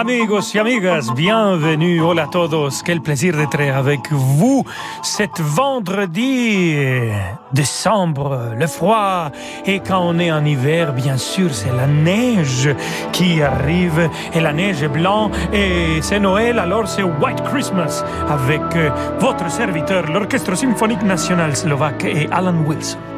Amigos y amigas, bienvenue, hola a todos, quel plaisir d'être avec vous cet vendredi décembre, le froid, et quand on est en hiver, bien sûr, c'est la neige qui arrive, et la neige est blanc, et c'est Noël, alors c'est White Christmas avec euh, votre serviteur, l'Orchestre Symphonique National Slovaque et Alan Wilson.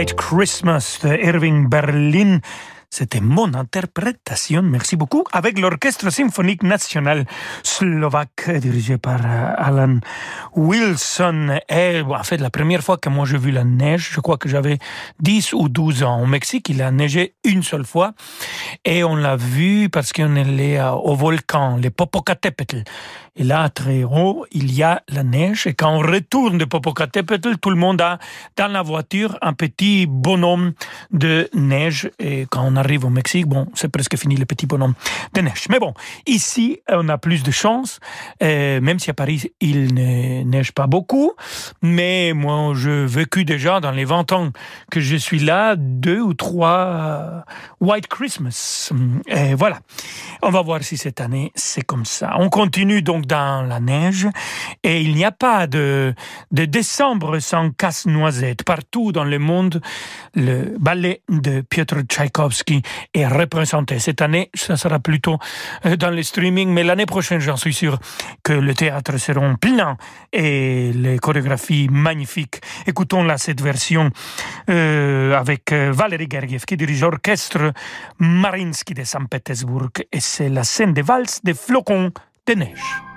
White Christmas de Irving Berlin. C'était mon interprétation, merci beaucoup, avec l'Orchestre symphonique national slovaque dirigé par euh, Alan Wilson. Et en fait, la première fois que moi j'ai vu la neige, je crois que j'avais 10 ou 12 ans. Au Mexique, il a neigé une seule fois et on l'a vu parce qu'on est allé euh, au volcan, le Popocatépetl. Et là, très haut, il y a la neige. Et quand on retourne de Popocatépetl, tout le monde a dans la voiture un petit bonhomme de neige. Et quand on arrive au Mexique, bon, c'est presque fini le petit bonhomme de neige. Mais bon, ici, on a plus de chance. Euh, même si à Paris, il ne neige pas beaucoup. Mais moi, j'ai vécu déjà dans les 20 ans que je suis là, deux ou trois euh, White Christmas. Et voilà. On va voir si cette année, c'est comme ça. On continue donc dans la neige et il n'y a pas de, de décembre sans casse-noisette. Partout dans le monde, le ballet de Piotr Tchaïkovski est représenté. Cette année, ça sera plutôt euh, dans le streaming, mais l'année prochaine, j'en suis sûr que le théâtre seront pleins et les chorégraphies magnifiques. Écoutons là cette version euh, avec euh, Valérie Gergiev qui dirige l'orchestre Marinsky de Saint-Pétersbourg et c'est la scène des valses des flocons de neige.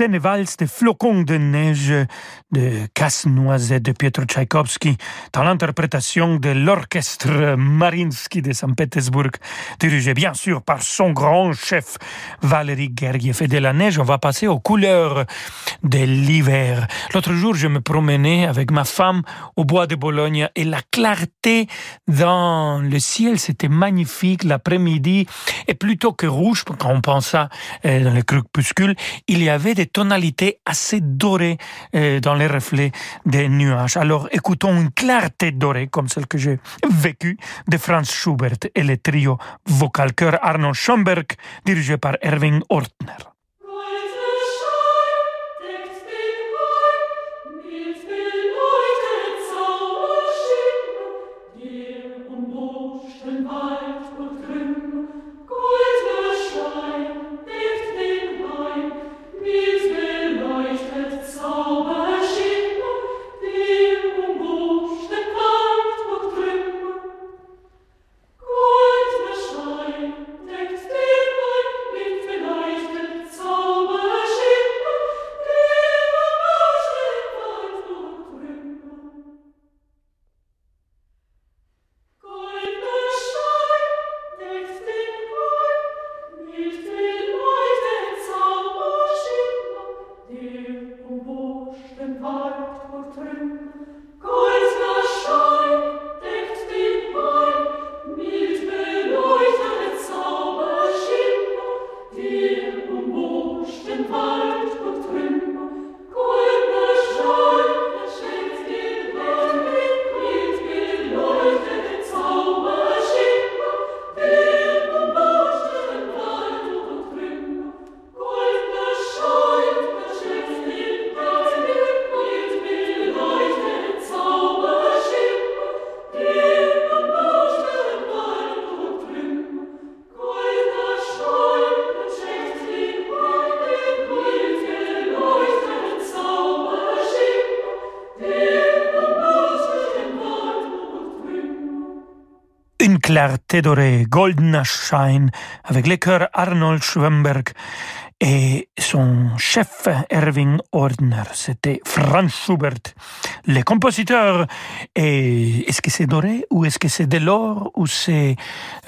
Scène des flocons de neige de Casse-Noisette de Pietro Tchaïkovski dans l'interprétation de l'orchestre Marinsky de Saint-Pétersbourg, dirigé bien sûr par son grand chef Valéry Gergiev. Et de la neige, on va passer aux couleurs de l'hiver. L'autre jour, je me promenais avec ma femme au bois de Bologne et la clarté dans le ciel, c'était magnifique l'après-midi. Et plutôt que rouge, quand on pensa euh, dans le crépuscule, il y avait des tonalités assez dorées euh, dans les reflets des nuages. Alors écoutons une clarté dorée comme celle que j'ai vécue de Franz Schubert et le trio vocal chœur Arno Schomberg dirigé par Erwin Ortner. Clarté dorée, Golden Shine, avec les chœurs Arnold Schwemberg et son chef Erwin Ordner. C'était Franz Schubert, le compositeur. Et est-ce que c'est doré ou est-ce que c'est de l'or ou c'est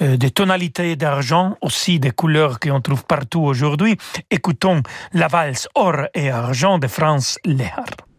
euh, des tonalités d'argent, aussi des couleurs qu'on trouve partout aujourd'hui? Écoutons la valse or et argent de Franz Lehar.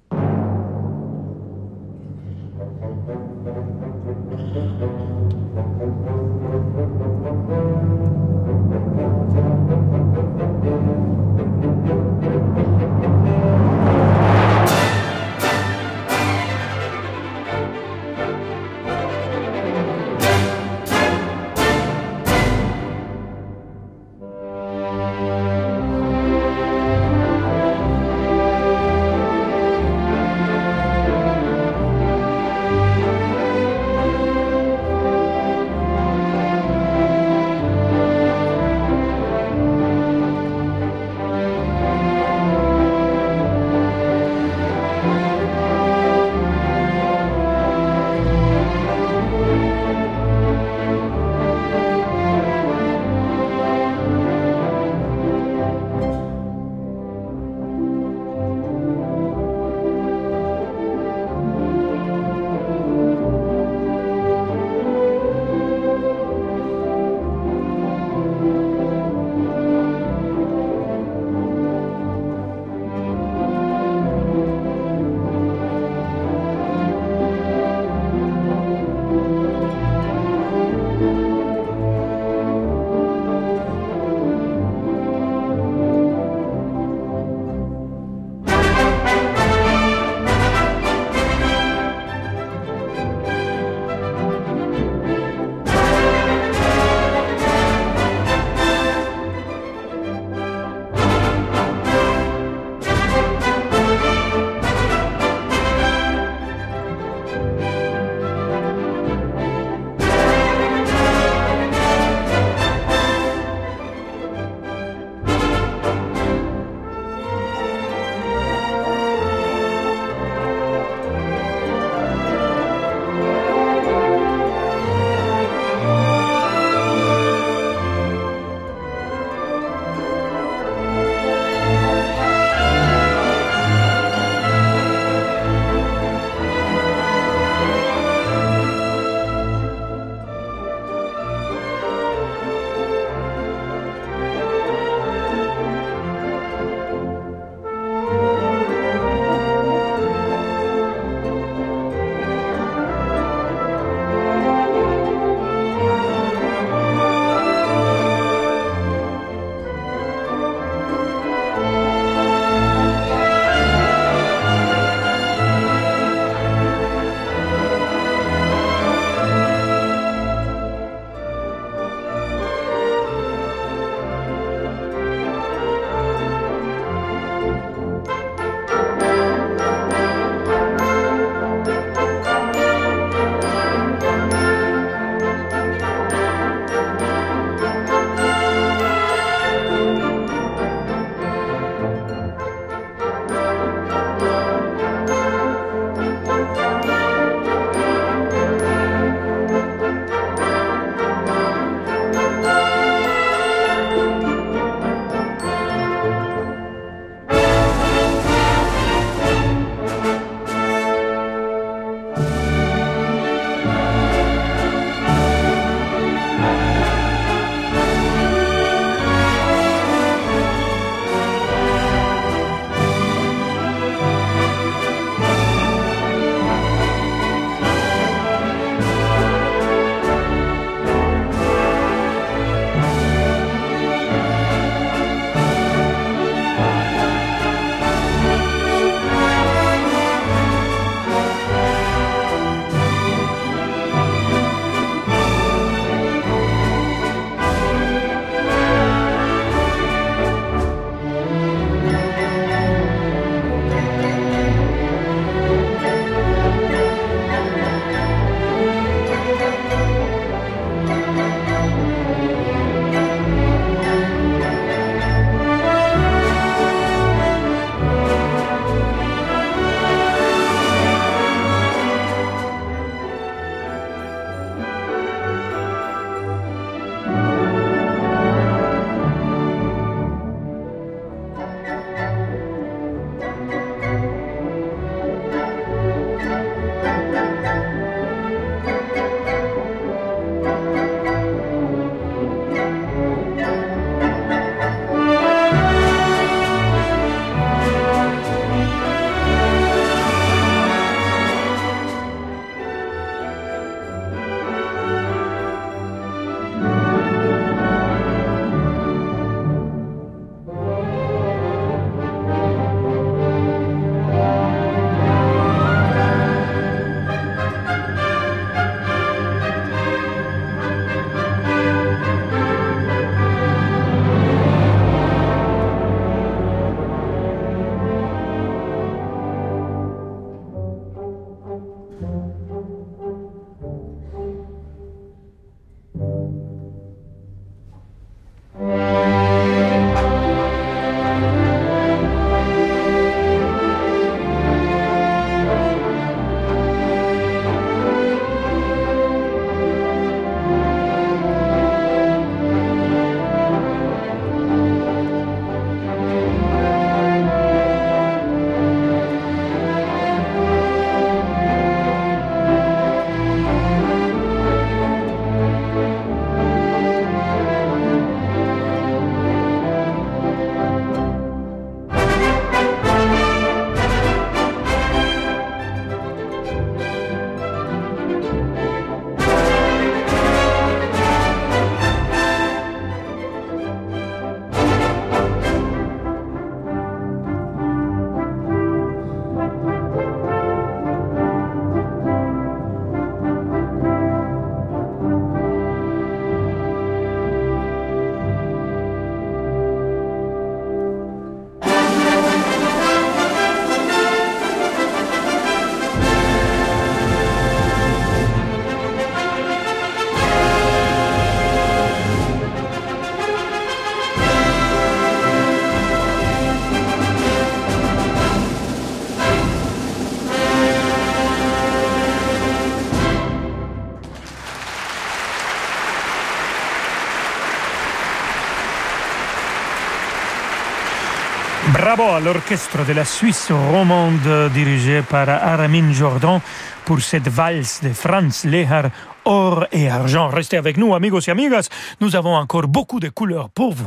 À l'orchestre de la Suisse romande dirigé par Aramin Jordan pour cette valse de Franz Lehar, or et argent. Restez avec nous, amigos et amigas. Nous avons encore beaucoup de couleurs pour vous.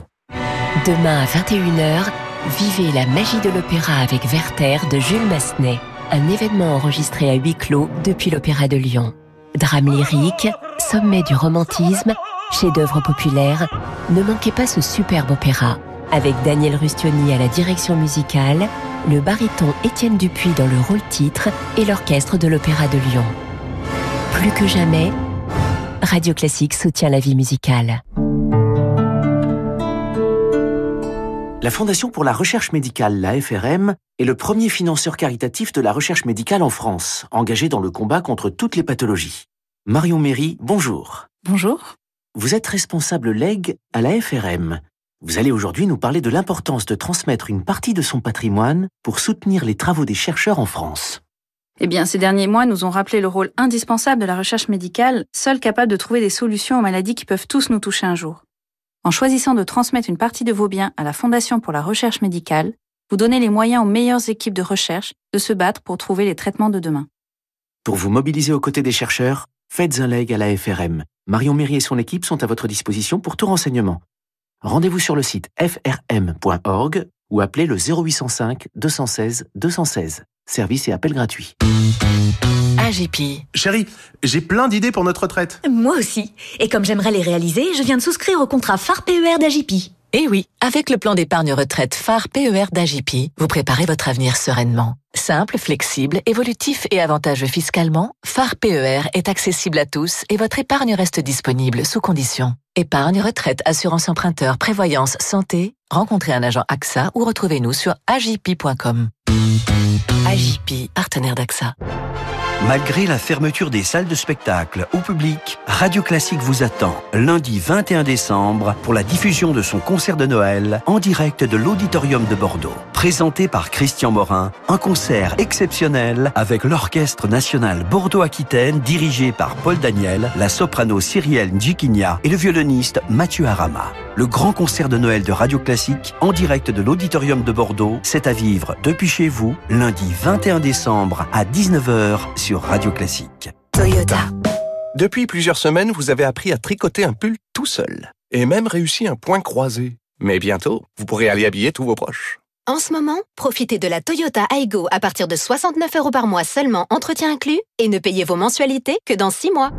Demain à 21h, vivez la magie de l'opéra avec Werther de Jules Massenet. Un événement enregistré à huis clos depuis l'Opéra de Lyon. Drame lyrique, sommet du romantisme, chef-d'œuvre populaire. Ne manquez pas ce superbe opéra avec Daniel Rustioni à la direction musicale, le baryton Étienne Dupuis dans le rôle titre et l'orchestre de l'Opéra de Lyon. Plus que jamais, Radio Classique soutient la vie musicale. La Fondation pour la recherche médicale, la FRM, est le premier financeur caritatif de la recherche médicale en France, engagé dans le combat contre toutes les pathologies. Marion Méry, bonjour. Bonjour. Vous êtes responsable leg à la FRM. Vous allez aujourd'hui nous parler de l'importance de transmettre une partie de son patrimoine pour soutenir les travaux des chercheurs en France. Eh bien, ces derniers mois nous ont rappelé le rôle indispensable de la recherche médicale, seule capable de trouver des solutions aux maladies qui peuvent tous nous toucher un jour. En choisissant de transmettre une partie de vos biens à la Fondation pour la recherche médicale, vous donnez les moyens aux meilleures équipes de recherche de se battre pour trouver les traitements de demain. Pour vous mobiliser aux côtés des chercheurs, faites un leg à la FRM. Marion Méry et son équipe sont à votre disposition pour tout renseignement rendez-vous sur le site frm.org ou appelez le 0805 216 216. Service et appel gratuit. AGP. Chérie, j'ai plein d'idées pour notre retraite. Moi aussi. Et comme j'aimerais les réaliser, je viens de souscrire au contrat phare PER d'AGP. Eh oui, avec le plan d'épargne retraite phare PER d'AGP, vous préparez votre avenir sereinement. Simple, flexible, évolutif et avantageux fiscalement, phare PER est accessible à tous et votre épargne reste disponible sous conditions. Épargne, retraite, assurance emprunteur, prévoyance, santé, rencontrez un agent AXA ou retrouvez-nous sur agip.com. AGP, partenaire d'AXA. Malgré la fermeture des salles de spectacle au public, Radio Classique vous attend lundi 21 décembre pour la diffusion de son concert de Noël en direct de l'Auditorium de Bordeaux. Présenté par Christian Morin, un concert exceptionnel avec l'Orchestre national Bordeaux-Aquitaine dirigé par Paul Daniel, la soprano Cyrielle Ndjikinia et le violoniste Mathieu Arama. Le grand concert de Noël de Radio Classique en direct de l'Auditorium de Bordeaux, c'est à vivre depuis chez vous lundi 21 décembre à 19h sur Radio Classique. Toyota. Depuis plusieurs semaines, vous avez appris à tricoter un pull tout seul. Et même réussi un point croisé. Mais bientôt, vous pourrez aller habiller tous vos proches. En ce moment, profitez de la Toyota Aygo à partir de 69 euros par mois seulement, entretien inclus, et ne payez vos mensualités que dans 6 mois.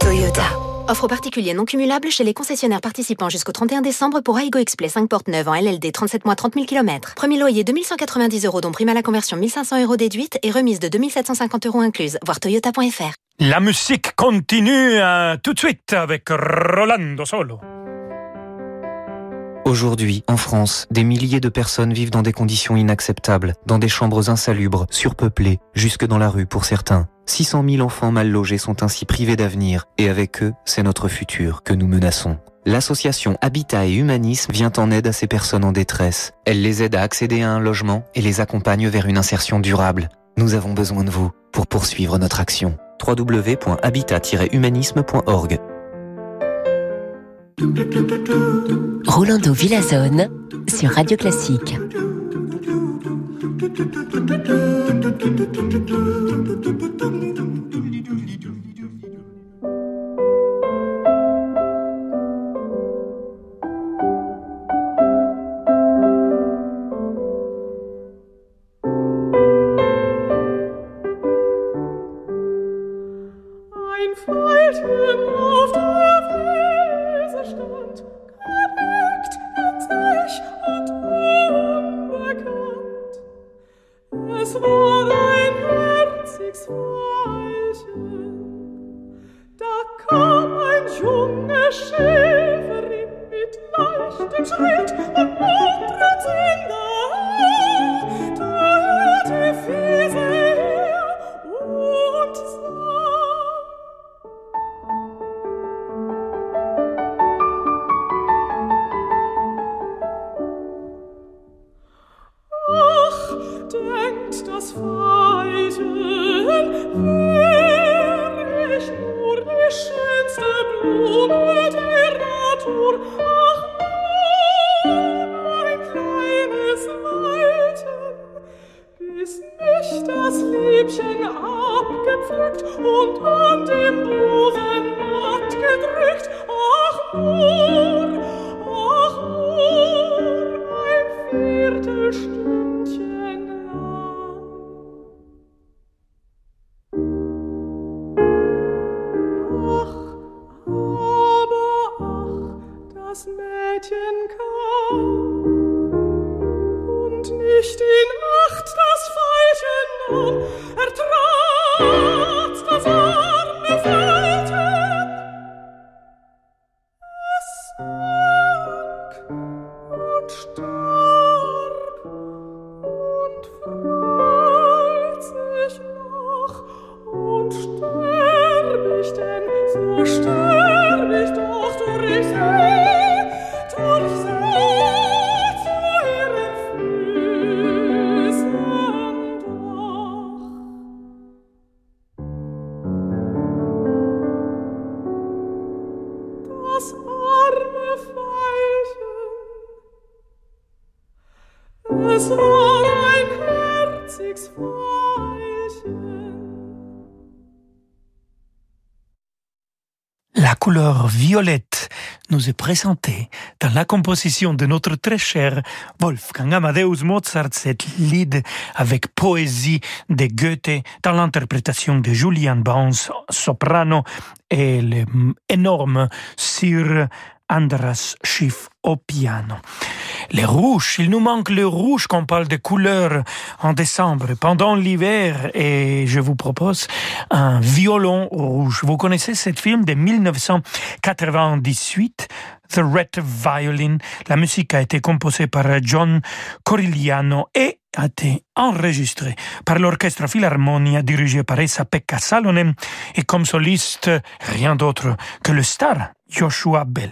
Toyota. Offre particulier non cumulable chez les concessionnaires participants jusqu'au 31 décembre pour Aygo Explay 5 portes neuves en LLD 37 mois 30 000 km. Premier loyer 2190 euros dont prime à la conversion 1500 euros déduite et remise de 2750 euros incluse. Voir toyota.fr. La musique continue euh, tout de suite avec Rolando Solo. Aujourd'hui, en France, des milliers de personnes vivent dans des conditions inacceptables, dans des chambres insalubres, surpeuplées, jusque dans la rue pour certains. 600 000 enfants mal logés sont ainsi privés d'avenir, et avec eux, c'est notre futur que nous menaçons. L'association Habitat et Humanisme vient en aide à ces personnes en détresse. Elle les aide à accéder à un logement et les accompagne vers une insertion durable. Nous avons besoin de vous pour poursuivre notre action. www.habitat-humanisme.org Rolando Villazone sur Radio Classique. Couleur violette nous est présentée dans la composition de notre très cher Wolfgang Amadeus Mozart, cette lied avec poésie de Goethe dans l'interprétation de Julian Barnes, soprano, et l'énorme Sir Andras Schiff au piano. Les rouges, il nous manque le rouge quand on parle de couleurs en décembre, pendant l'hiver, et je vous propose un violon rouge. Vous connaissez ce film de 1998, The Red Violin? La musique a été composée par John Corigliano et a été enregistrée par l'Orchestre Philharmonia dirigé par Esa-Pekka Salonen et comme soliste, rien d'autre que le star Joshua Bell.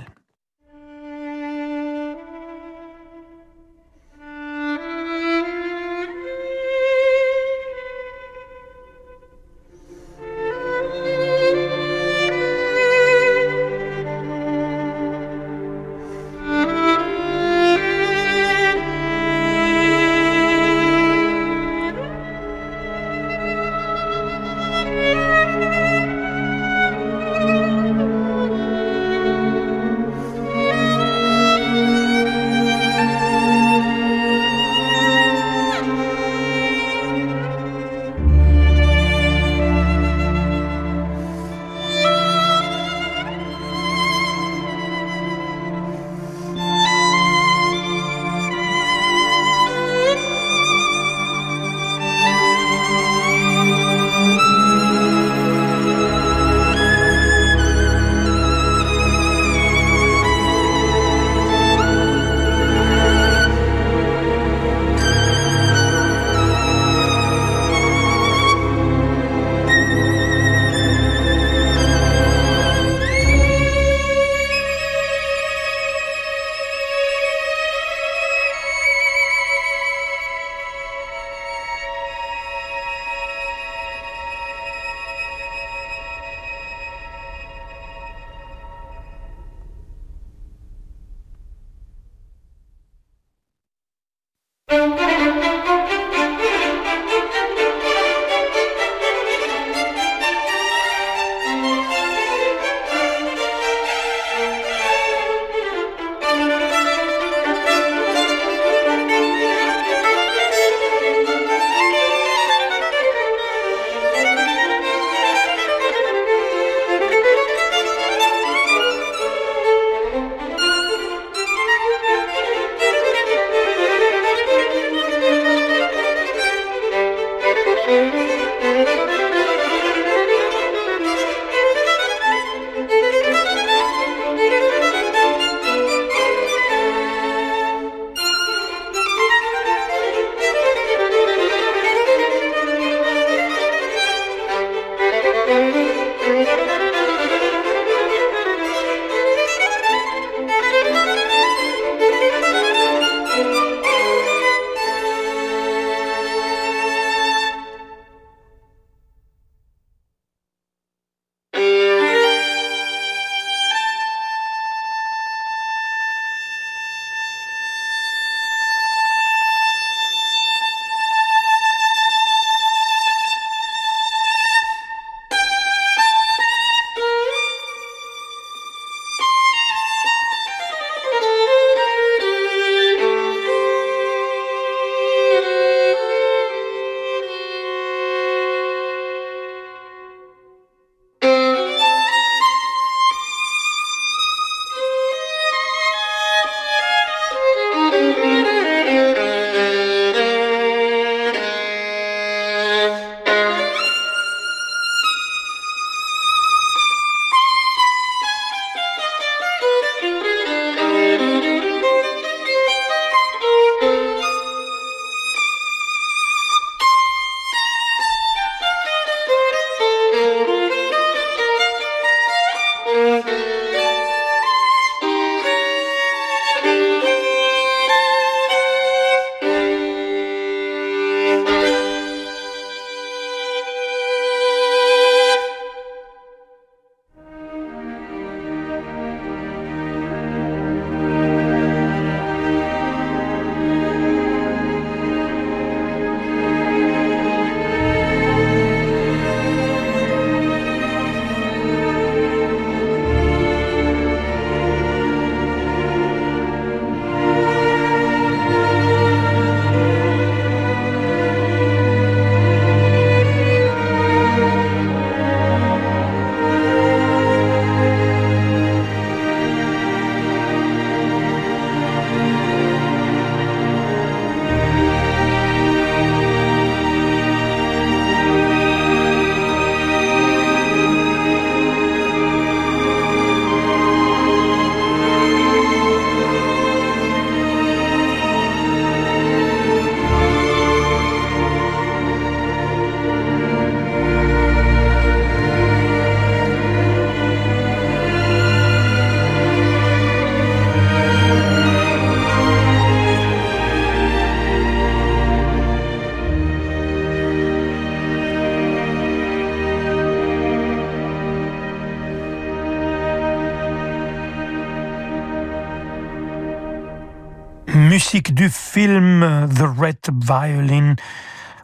Violin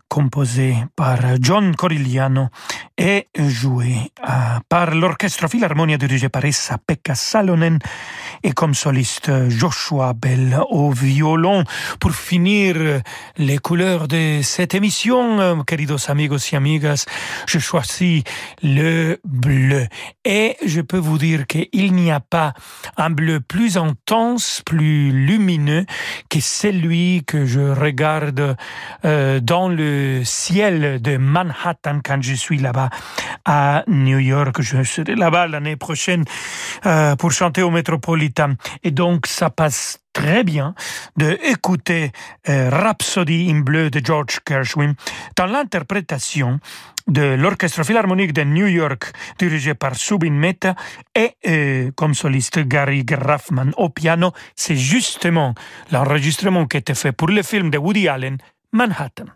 composé par John Corigliano et joué euh, par l'Orchestre Philharmonia dirigé par Esa-Pekka Salonen et comme soliste Joshua Bell au violon. Pour finir les couleurs de cette émission, euh, queridos amigos y amigas, je choisis le bleu. Et je peux vous dire qu'il n'y a pas un bleu plus intense, plus lumineux que celui que je regarde euh, dans le ciel de Manhattan quand je suis là-bas à New York. Je serai là-bas l'année prochaine euh, pour chanter au Metropolitan. Et donc, ça passe très bien de écouter euh, Rhapsody in bleu de George Gershwin dans l'interprétation de l'Orchestre Philharmonique de New York dirigé par Subin Mehta et euh, comme soliste Gary Graffman au piano. C'est justement l'enregistrement qui était fait pour le film de Woody Allen, Manhattan.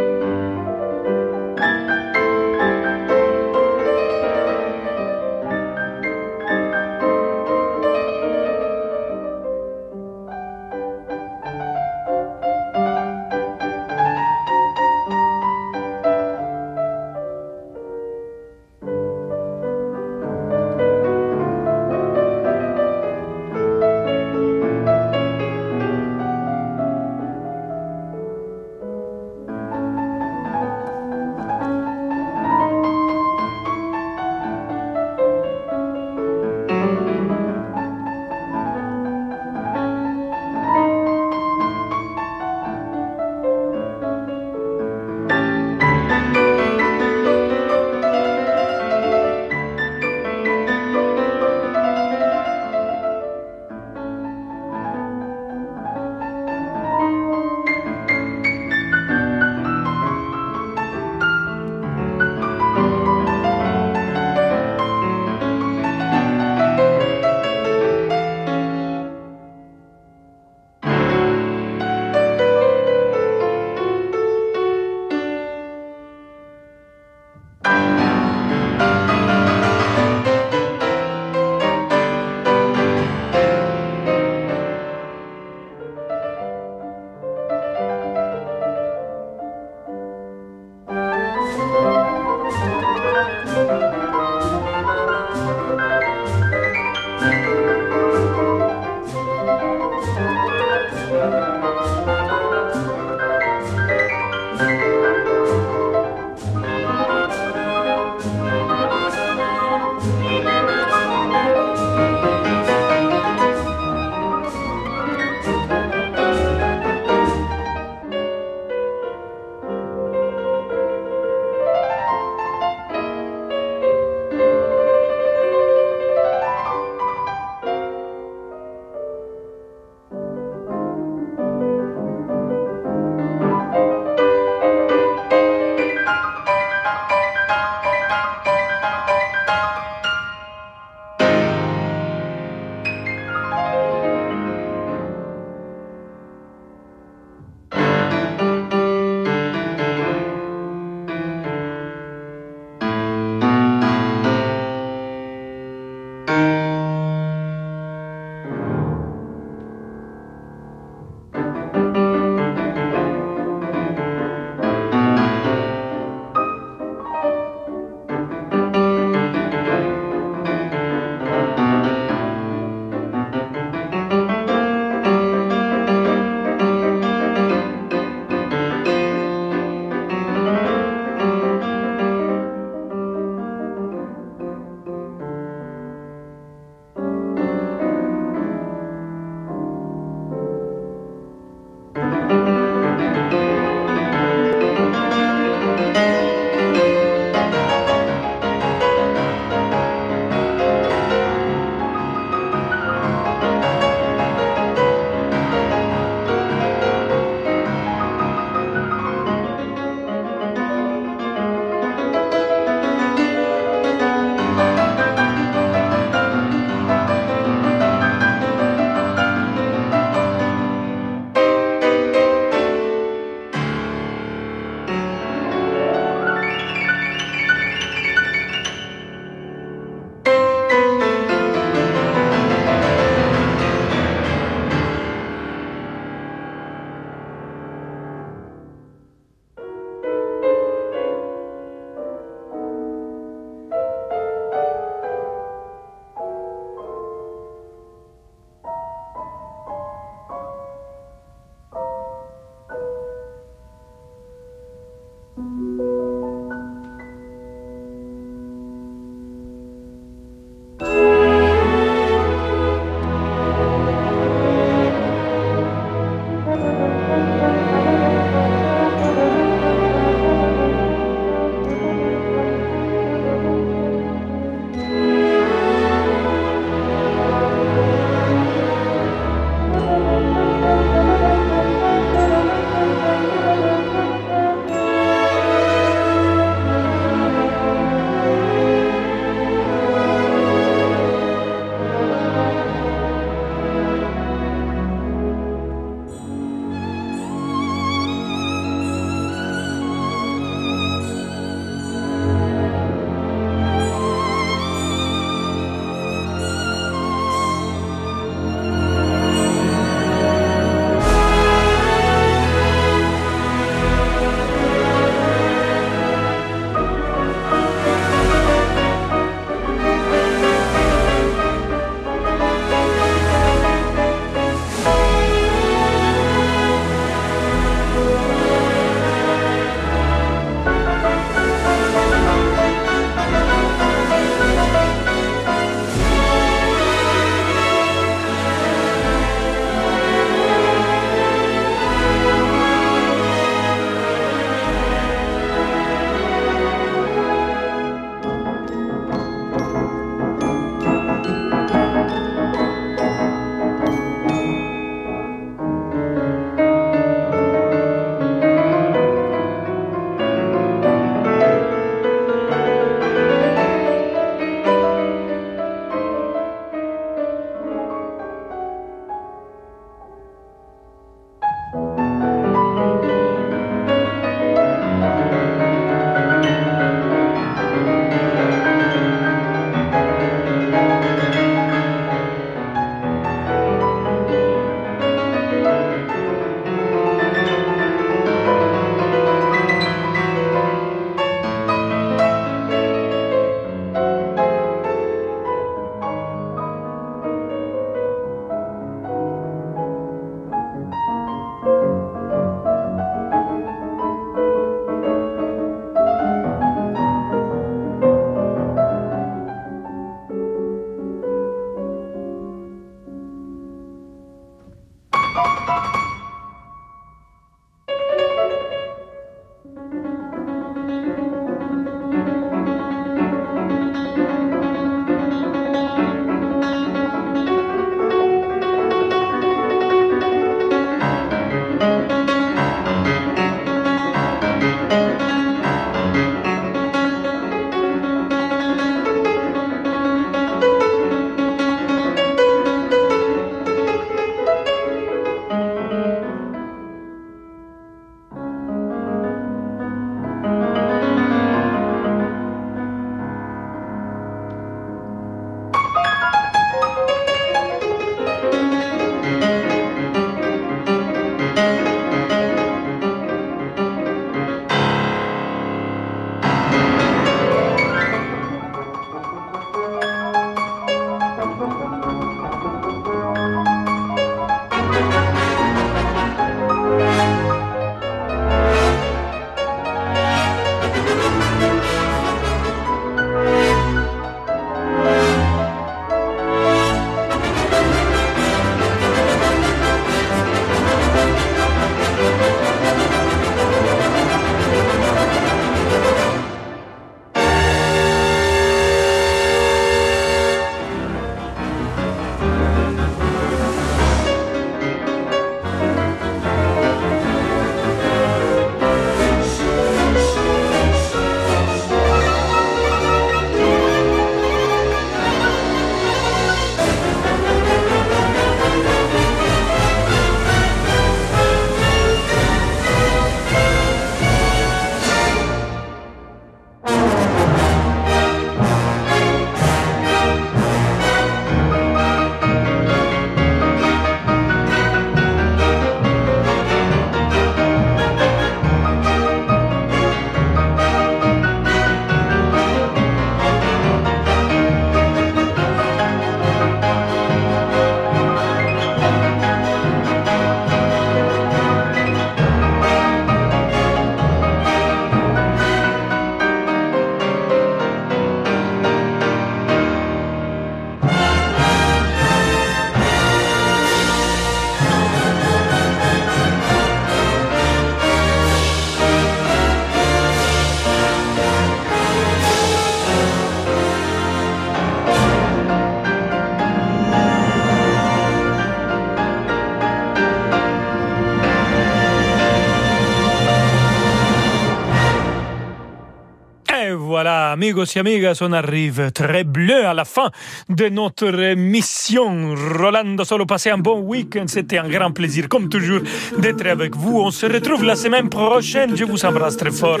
Amigos et amigas, on arrive très bleu à la fin de notre mission. Rolando Solo, passez un bon week-end. C'était un grand plaisir, comme toujours, d'être avec vous. On se retrouve la semaine prochaine. Je vous embrasse très fort.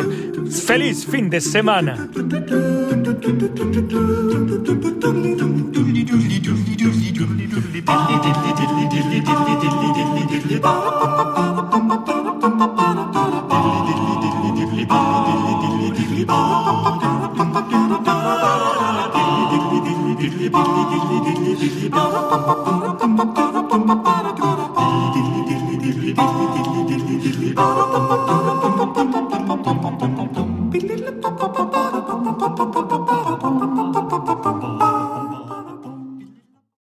Feliz fin de Ba ba ba ba ba